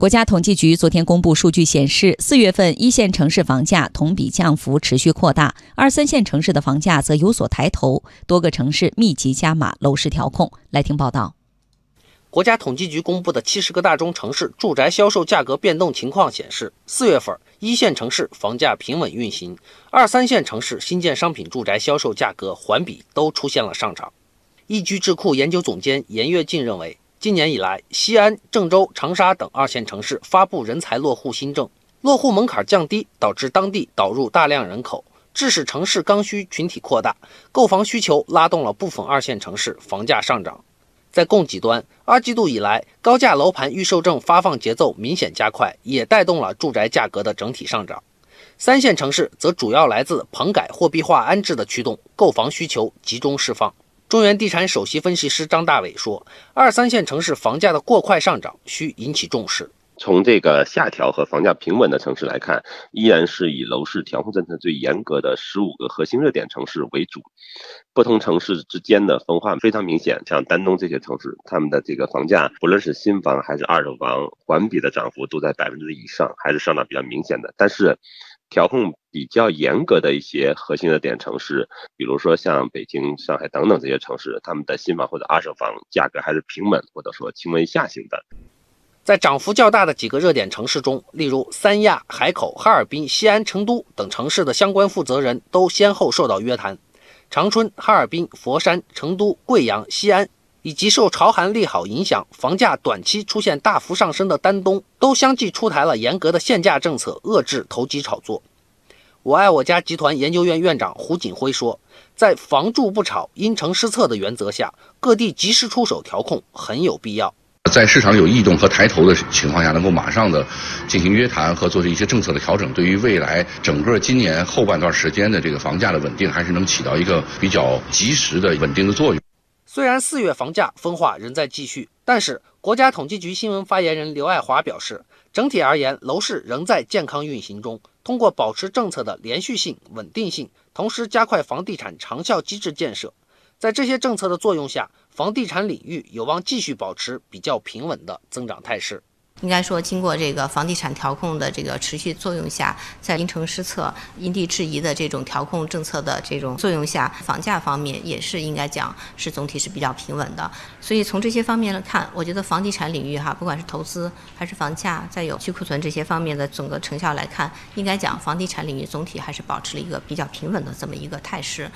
国家统计局昨天公布数据显示，四月份一线城市房价同比降幅持续扩大，二三线城市的房价则有所抬头，多个城市密集加码楼市调控。来听报道。国家统计局公布的七十个大中城市住宅销售价格变动情况显示，四月份一线城市房价平稳运行，二三线城市新建商品住宅销售价格环比都出现了上涨。易居智库研究总监严跃进认为。今年以来，西安、郑州、长沙等二线城市发布人才落户新政，落户门槛降低，导致当地导入大量人口，致使城市刚需群体扩大，购房需求拉动了部分二线城市房价上涨。在供给端，二季度以来，高价楼盘预售证发放节奏明显加快，也带动了住宅价格的整体上涨。三线城市则主要来自棚改货币化安置的驱动，购房需求集中释放。中原地产首席分析师张大伟说：“二三线城市房价的过快上涨需引起重视。从这个下调和房价平稳的城市来看，依然是以楼市调控政策最严格的十五个核心热点城市为主。不同城市之间的分化非常明显，像丹东这些城市，他们的这个房价，不论是新房还是二手房，环比的涨幅都在百分之以上，还是上涨比较明显的。但是，调控比较严格的一些核心的点城市，比如说像北京、上海等等这些城市，他们的新房或者二手房价格还是平稳或者说轻微下行的。在涨幅较大的几个热点城市中，例如三亚、海口、哈尔滨、西安、成都等城市的相关负责人都先后受到约谈。长春、哈尔滨、佛山、成都、贵阳、西安。以及受潮寒利好影响，房价短期出现大幅上升的丹东，都相继出台了严格的限价政策，遏制投机炒作。我爱我家集团研究院院长胡锦辉说，在房住不炒、因城施策的原则下，各地及时出手调控很有必要。在市场有异动和抬头的情况下，能够马上的进行约谈和做出一些政策的调整，对于未来整个今年后半段时间的这个房价的稳定，还是能起到一个比较及时的稳定的作用。虽然四月房价分化仍在继续，但是国家统计局新闻发言人刘爱华表示，整体而言，楼市仍在健康运行中。通过保持政策的连续性、稳定性，同时加快房地产长效机制建设，在这些政策的作用下，房地产领域有望继续保持比较平稳的增长态势。应该说，经过这个房地产调控的这个持续作用下，在因城施策、因地制宜的这种调控政策的这种作用下，房价方面也是应该讲是总体是比较平稳的。所以从这些方面来看，我觉得房地产领域哈，不管是投资还是房价，再有去库存这些方面的整个成效来看，应该讲房地产领域总体还是保持了一个比较平稳的这么一个态势。